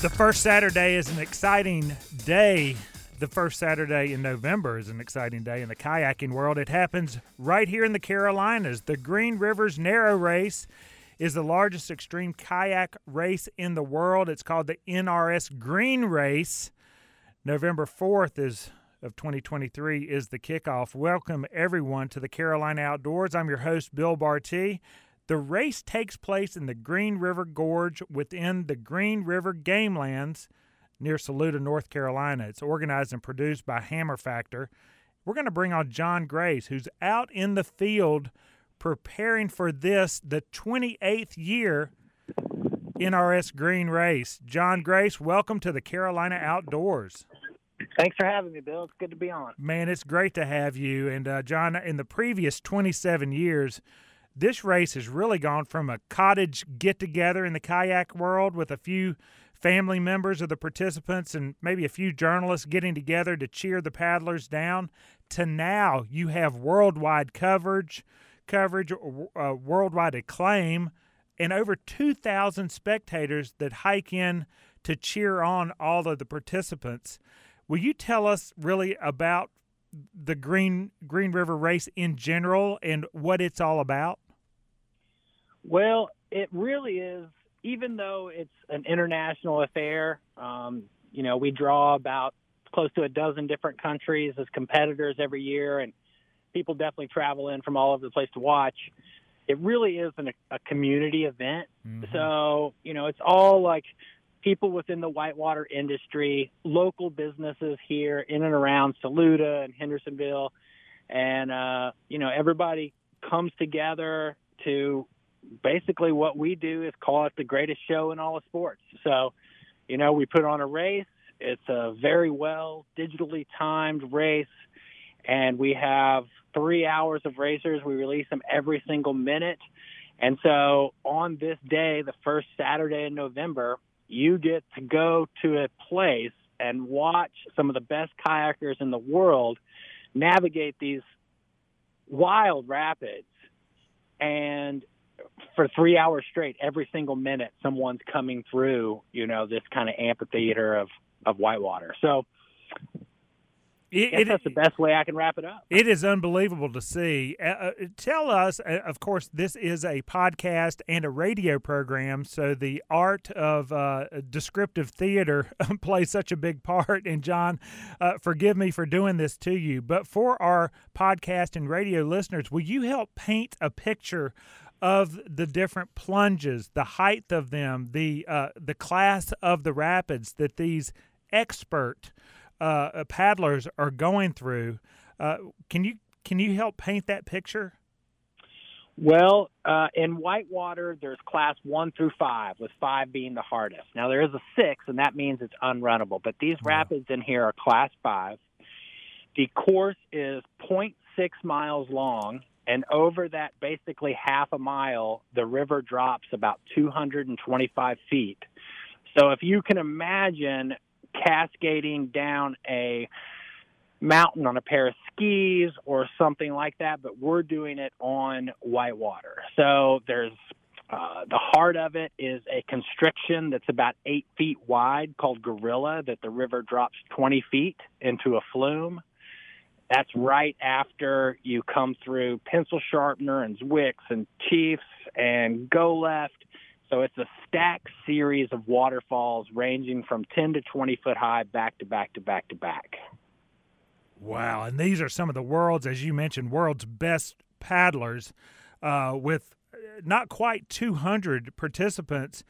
The first Saturday is an exciting day. The first Saturday in November is an exciting day in the kayaking world. It happens right here in the Carolinas. The Green River Narrows Race is the largest extreme kayak race in the world. It's called the NRS Green Race. November 4th is of 2023 is the kickoff. Welcome everyone to the Carolina Outdoors. I'm your host Bill Bartee. The race takes place in the Green River Gorge within the Green River Game Lands near Saluda, North Carolina. It's organized and produced by Hammer Factor. We're going to bring on John Grace, who's out in the field preparing for this, the 28th year NRS Green Race. John Grace, welcome to the Carolina Outdoors. Thanks for having me, Bill. It's good to be on. Man, it's great to have you. And uh, John, in the previous 27 years, this race has really gone from a cottage get together in the kayak world with a few family members of the participants and maybe a few journalists getting together to cheer the paddlers down to now you have worldwide coverage coverage uh, worldwide acclaim and over 2000 spectators that hike in to cheer on all of the participants. Will you tell us really about the green green river race in general and what it's all about well, it really is. Even though it's an international affair, um, you know, we draw about close to a dozen different countries as competitors every year, and people definitely travel in from all over the place to watch. It really is an, a community event. Mm-hmm. So, you know, it's all like people within the whitewater industry, local businesses here in and around Saluda and Hendersonville. And, uh, you know, everybody comes together to basically what we do is call it the greatest show in all of sports. So, you know, we put on a race. It's a very well digitally timed race, and we have three hours of racers. We release them every single minute. And so on this day, the first Saturday in November, you get to go to a place and watch some of the best kayakers in the world navigate these wild rapids. And for three hours straight, every single minute, someone's coming through, you know, this kind of amphitheater of, of whitewater. So it, it, that's the best way I can wrap it up. It is unbelievable to see. Uh, uh, tell us, uh, of course, this is a podcast and a radio program, so the art of uh, descriptive theater plays such a big part. And John, uh, forgive me for doing this to you, but for our podcast and radio listeners, will you help paint a picture of the different plunges, the height of them, the uh, the class of the rapids that these expert uh, paddlers are going through. Uh, can you can you help paint that picture? Well, uh, in whitewater, there's class one through five, with five being the hardest. Now there is a six, and that means it's unrunnable. But these rapids in here are class five. The course is 0.6 miles long and over that basically half a mile, the river drops about 225 feet. So if you can imagine cascading down a mountain on a pair of skis or something like that, but we're doing it on whitewater. So there's uh, the heart of it is a constriction that's about eight feet wide called Gorilla that the river drops 20 feet into a flume. That's right after you come through Pencil Sharpener and Zwick's and Chiefs and Go Left. So it's a stacked series of waterfalls ranging from 10 to 20 foot high, back to back to back to back. Wow. And these are some of the world's, as you mentioned, world's best paddlers uh, with not quite 200 participants.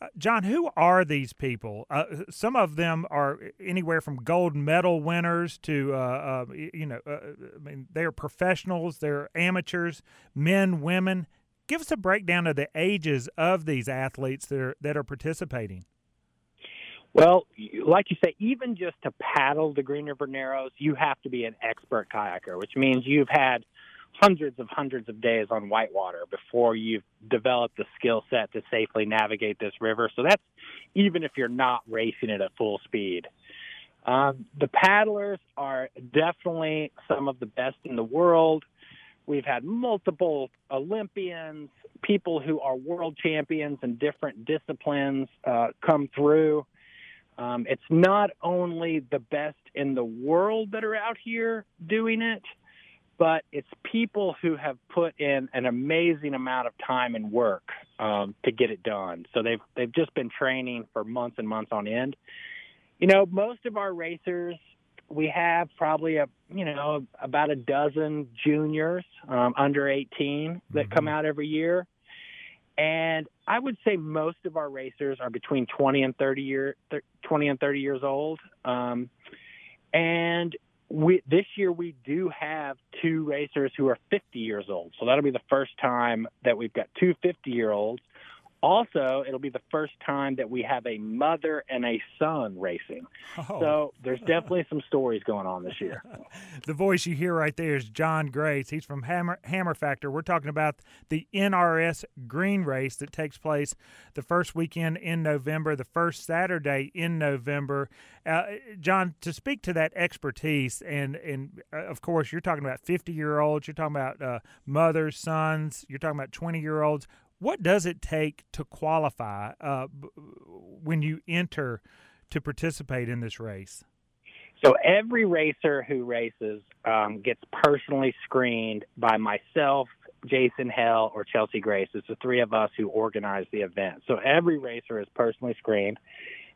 Uh, John, who are these people? Uh, some of them are anywhere from gold medal winners to, uh, uh you know, uh, I mean, they're professionals, they're amateurs, men, women. Give us a breakdown of the ages of these athletes that are that are participating. Well, like you say, even just to paddle the Green River Narrows, you have to be an expert kayaker, which means you've had hundreds of hundreds of days on whitewater before you've developed the skill set to safely navigate this river. So that's even if you're not racing it at full speed. Um, the paddlers are definitely some of the best in the world. We've had multiple Olympians, people who are world champions in different disciplines uh, come through. Um, it's not only the best in the world that are out here doing it, but it's people who have put in an amazing amount of time and work um, to get it done. So they've they've just been training for months and months on end. You know, most of our racers, we have probably a you know about a dozen juniors um, under 18 that mm-hmm. come out every year, and I would say most of our racers are between 20 and 30 year 20 and 30 years old. Um, and we, this year we do have two racers who are 50 years old. So that'll be the first time that we've got two 50 year olds also, it'll be the first time that we have a mother and a son racing. Oh. So there's definitely some stories going on this year. the voice you hear right there is John Grace. He's from Hammer, Hammer Factor. We're talking about the NRS Green Race that takes place the first weekend in November, the first Saturday in November. Uh, John, to speak to that expertise, and and uh, of course, you're talking about 50 year olds, you're talking about uh, mothers, sons, you're talking about 20 year olds what does it take to qualify uh, when you enter to participate in this race? So every racer who races um, gets personally screened by myself, Jason Hell, or Chelsea Grace. It's the three of us who organize the event. So every racer is personally screened.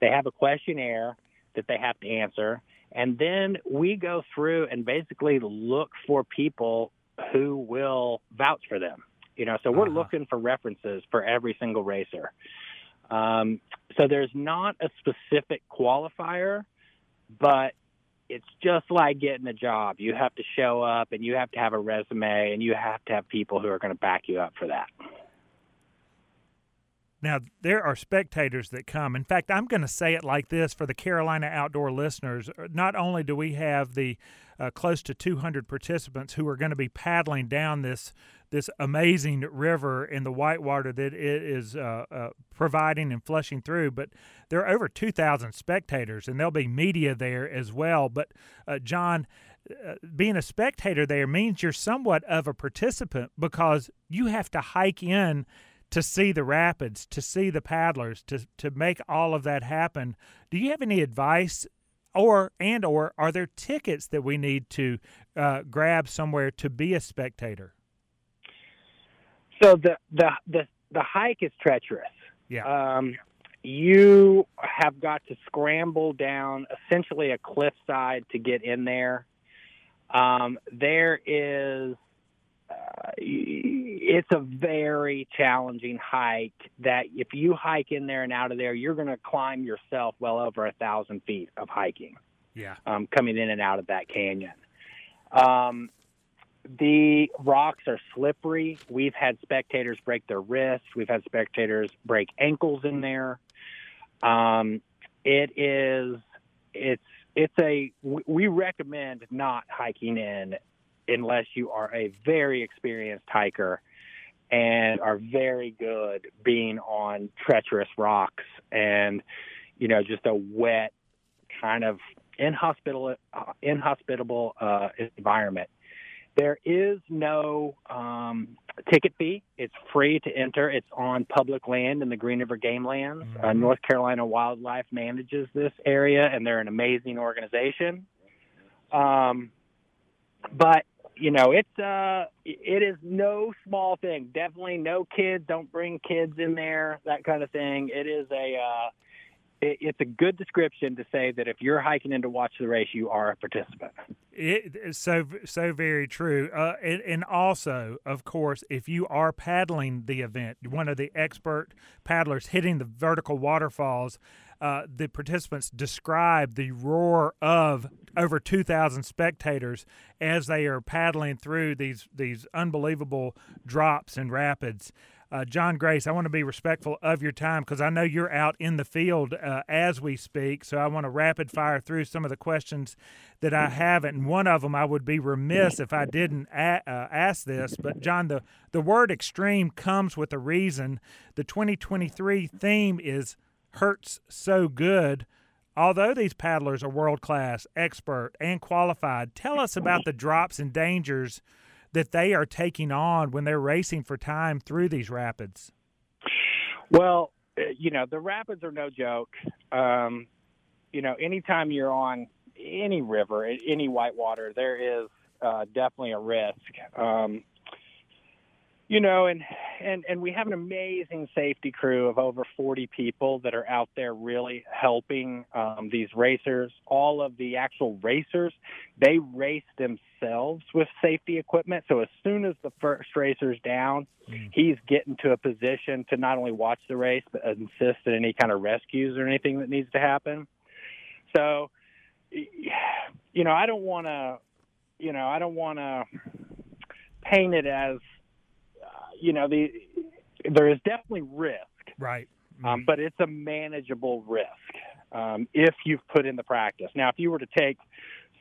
They have a questionnaire that they have to answer. And then we go through and basically look for people who will vouch for them. You know, so we're uh-huh. looking for references for every single racer. Um, so there's not a specific qualifier, but it's just like getting a job. You have to show up and you have to have a resume and you have to have people who are going to back you up for that. Now, there are spectators that come. In fact, I'm going to say it like this for the Carolina outdoor listeners. Not only do we have the uh, close to 200 participants who are going to be paddling down this this amazing river in the whitewater that it is uh, uh, providing and flushing through. But there are over 2,000 spectators, and there'll be media there as well. But, uh, John, uh, being a spectator there means you're somewhat of a participant because you have to hike in to see the rapids, to see the paddlers, to to make all of that happen. Do you have any advice or and or are there tickets that we need to uh, grab somewhere to be a spectator? So the the the the hike is treacherous. Yeah. Um, you have got to scramble down essentially a cliffside to get in there. Um, there is, uh, it's a very challenging hike that if you hike in there and out of there, you're going to climb yourself well over a thousand feet of hiking. Yeah. Um, coming in and out of that canyon. Um, the rocks are slippery. We've had spectators break their wrists. We've had spectators break ankles in there. Um, it is, it's, it's a, we recommend not hiking in unless you are a very experienced hiker and are very good being on treacherous rocks and, you know, just a wet kind of inhospitable, uh, inhospitable uh, environment. There is no um, ticket fee. It's free to enter. It's on public land in the Green River Game Lands. Uh, mm-hmm. Uh, North Carolina Wildlife manages this area, and they're an amazing organization. Um, but you know, it's uh, it is no small thing. Definitely no kids. Don't bring kids in there. That kind of thing. It is a uh, it, it's a good description to say that if you're hiking in to watch the race, you are a participant. It is so so very true, uh, and, and, also, of course, if you are paddling the event, one of the expert paddlers hitting the vertical waterfalls, uh, the participants describe the roar of over 2,000 spectators as they are paddling through these these unbelievable drops and rapids. Uh, John Grace, I want to be respectful of your time because I know you're out in the field uh, as we speak. So I want to rapid fire through some of the questions that I have. And one of them I would be remiss if I didn't a- uh, ask this. But, John, the, the word extreme comes with a reason. The 2023 theme is hurts so good. Although these paddlers are world class, expert, and qualified, tell us about the drops and dangers that they are taking on when they're racing for time through these rapids? Well, uh, you know, the rapids are no joke. Um, you know, anytime you're on any river, any whitewater, there is uh, definitely a risk. Um, you know, and and and we have an amazing safety crew of over 40 people that are out there really helping um, these racers. All of the actual racers, they race themselves with safety equipment. So as soon as the first racer's down, mm. he's getting to a position to not only watch the race but assist in any kind of rescues or anything that needs to happen. So, you know, I don't want to, you know, I don't want to paint it as you know, the there is definitely risk, right? Um, but it's a manageable risk um, if you've put in the practice. Now, if you were to take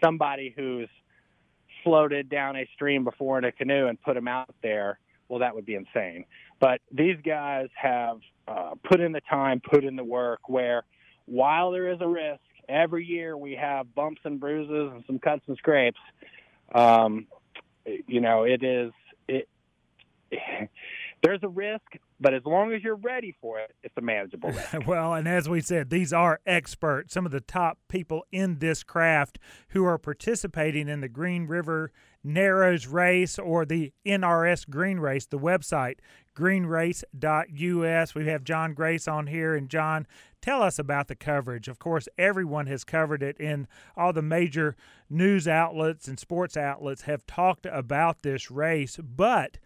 somebody who's floated down a stream before in a canoe and put them out there, well, that would be insane. But these guys have uh, put in the time, put in the work. Where while there is a risk, every year we have bumps and bruises and some cuts and scrapes. Um, you know, it is there's a risk, but as long as you're ready for it, it's a manageable risk. well, and as we said, these are experts, some of the top people in this craft who are participating in the Green River Narrows race or the NRS Green Race, the website greenrace.us. We have John Grace on here. And John, tell us about the coverage. Of course, everyone has covered it in all the major news outlets and sports outlets have talked about this race, but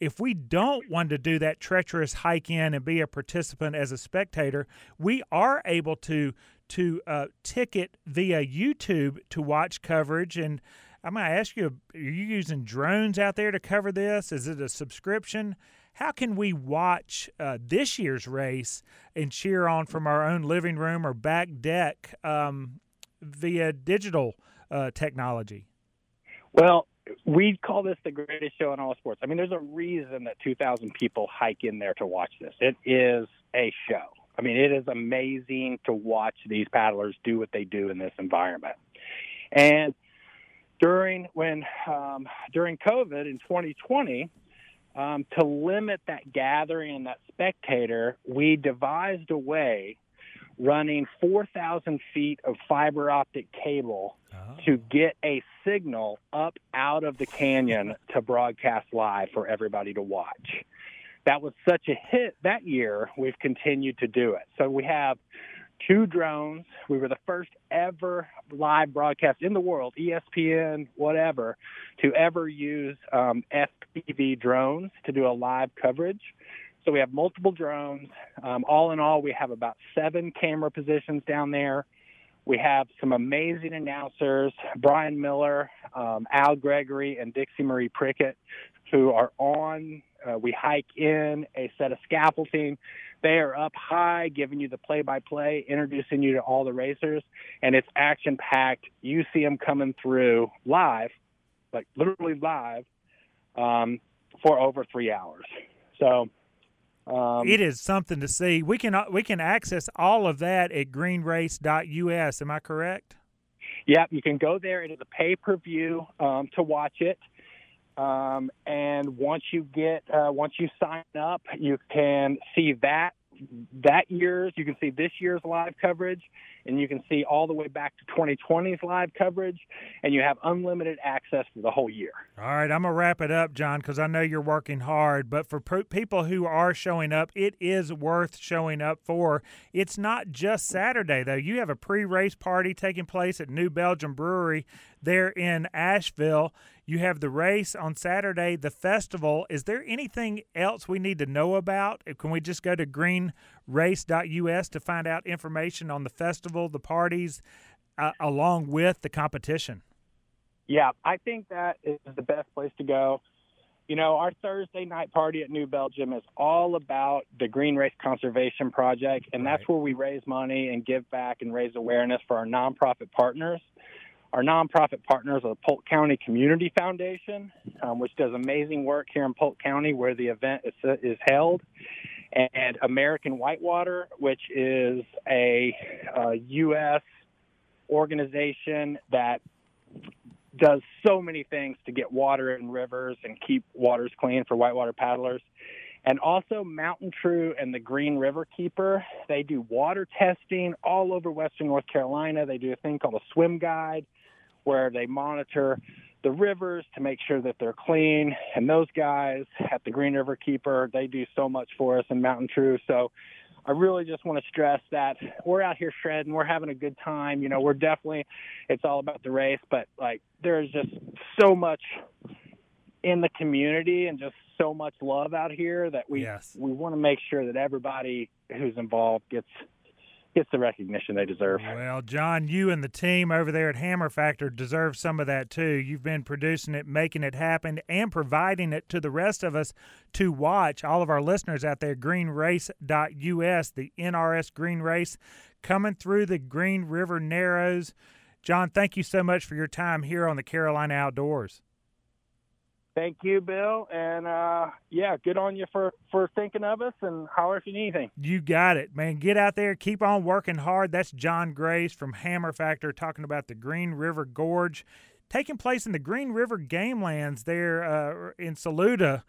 if we don't want to do that treacherous hike in and be a participant as a spectator, we are able to to uh, ticket via YouTube to watch coverage. And I'm going to ask you: Are you using drones out there to cover this? Is it a subscription? How can we watch uh, this year's race and cheer on from our own living room or back deck um, via digital uh, technology? Well, we call this the greatest show in all sports. I mean, there's a reason that 2,000 people hike in there to watch this. It is a show. I mean, it is amazing to watch these paddlers do what they do in this environment. And during when um, during COVID in 2020, um, to limit that gathering and that spectator, we devised a way running 4,000 feet of fiber optic cable oh. to get a signal up out of the canyon to broadcast live for everybody to watch. That was such a hit that year, we've continued to do it. So we have two drones. We were the first ever live broadcast in the world, ESPN, whatever, to ever use um, FPV drones to do a live coverage. So we have multiple drones. Um, all in all, we have about seven camera positions down there. We have some amazing announcers, Brian Miller, um, Al Gregory, and Dixie Marie Prickett, who are on. Uh, we hike in a set of scaffolding. They are up high, giving you the play-by-play, introducing you to all the racers, and it's action-packed. You see them coming through live, like literally live, um, for over three hours. So um, it is something to see. We can uh, we can access all of that at greenrace.us. Am I correct? Yeah, you can go there. It is a pay per view um, to watch it. Um, and once you get uh, once you sign up, you can see that that year's. You can see this year's live coverage, and you can see all the way back to 2020's live coverage, and you have unlimited access for the whole year. All right, I'm gonna wrap it up, John, because I know you're working hard. But for people who are showing up, it is worth showing up for. It's not just Saturday though. You have a pre-race party taking place at New Belgium Brewery there in Asheville. You have the race on Saturday, the festival. Is there anything else we need to know about? Can we just go to greenrace.us to find out information on the festival, the parties, uh, along with the competition? Yeah, I think that is the best place to go. You know, our Thursday night party at New Belgium is all about the Green Race Conservation Project, and right. that's where we raise money and give back and raise awareness for our nonprofit partners. Our nonprofit partners are the Polk County Community Foundation, um, which does amazing work here in Polk County where the event is, is held, and American Whitewater, which is a, a U.S. organization that does so many things to get water in rivers and keep waters clean for whitewater paddlers. And also Mountain True and the Green River Keeper. They do water testing all over Western North Carolina. They do a thing called a swim guide where they monitor the rivers to make sure that they're clean. And those guys at the Green River Keeper, they do so much for us in Mountain True. So I really just want to stress that we're out here shredding, we're having a good time. You know, we're definitely it's all about the race, but like there's just so much in the community and just so much love out here that we yes. we want to make sure that everybody who's involved gets gets the recognition they deserve. Well, John, you and the team over there at Hammer Factor deserve some of that too. You've been producing it, making it happen, and providing it to the rest of us to watch. All of our listeners out there, greenrace.us, the NRS Green Race, coming through the Green River Narrows. John, thank you so much for your time here on the Carolina Outdoors. Thank you, Bill, and uh, yeah, good on you for for thinking of us. And holler if you need anything. You got it, man. Get out there, keep on working hard. That's John Grace from Hammer Factor talking about the Green River Gorge, taking place in the Green River Game Lands there uh, in Saluda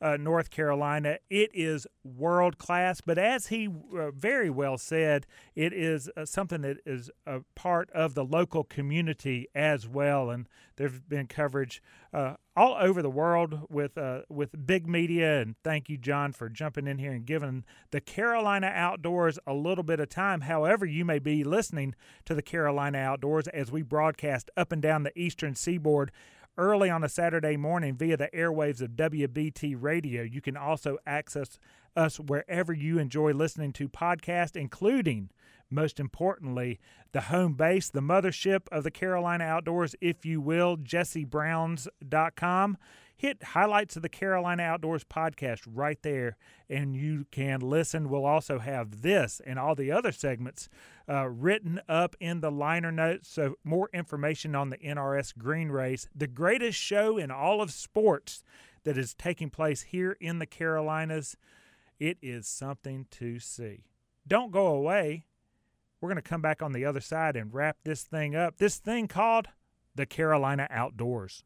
uh, North Carolina. It is world class, but as he uh, very well said, it is uh, something that is a part of the local community as well. And there's been coverage uh, all over the world with uh, with big media. And thank you, John, for jumping in here and giving the Carolina Outdoors a little bit of time. However, you may be listening to the Carolina Outdoors as we broadcast up and down the eastern seaboard early on a Saturday morning via the airwaves of WBT Radio. You can also access us wherever you enjoy listening to podcasts, including, most importantly, the home base, the mothership of the Carolina Outdoors, if you will, jessebrowns.com hit highlights of the Carolina Outdoors podcast right there, and you can listen. We'll also have this and all the other segments uh, written up in the liner notes. So, more information on the NRS Green Race, the greatest show in all of sports that is taking place here in the Carolinas. It is something to see. Don't go away. We're going to come back on the other side and wrap this thing up. This thing called the Carolina Outdoors.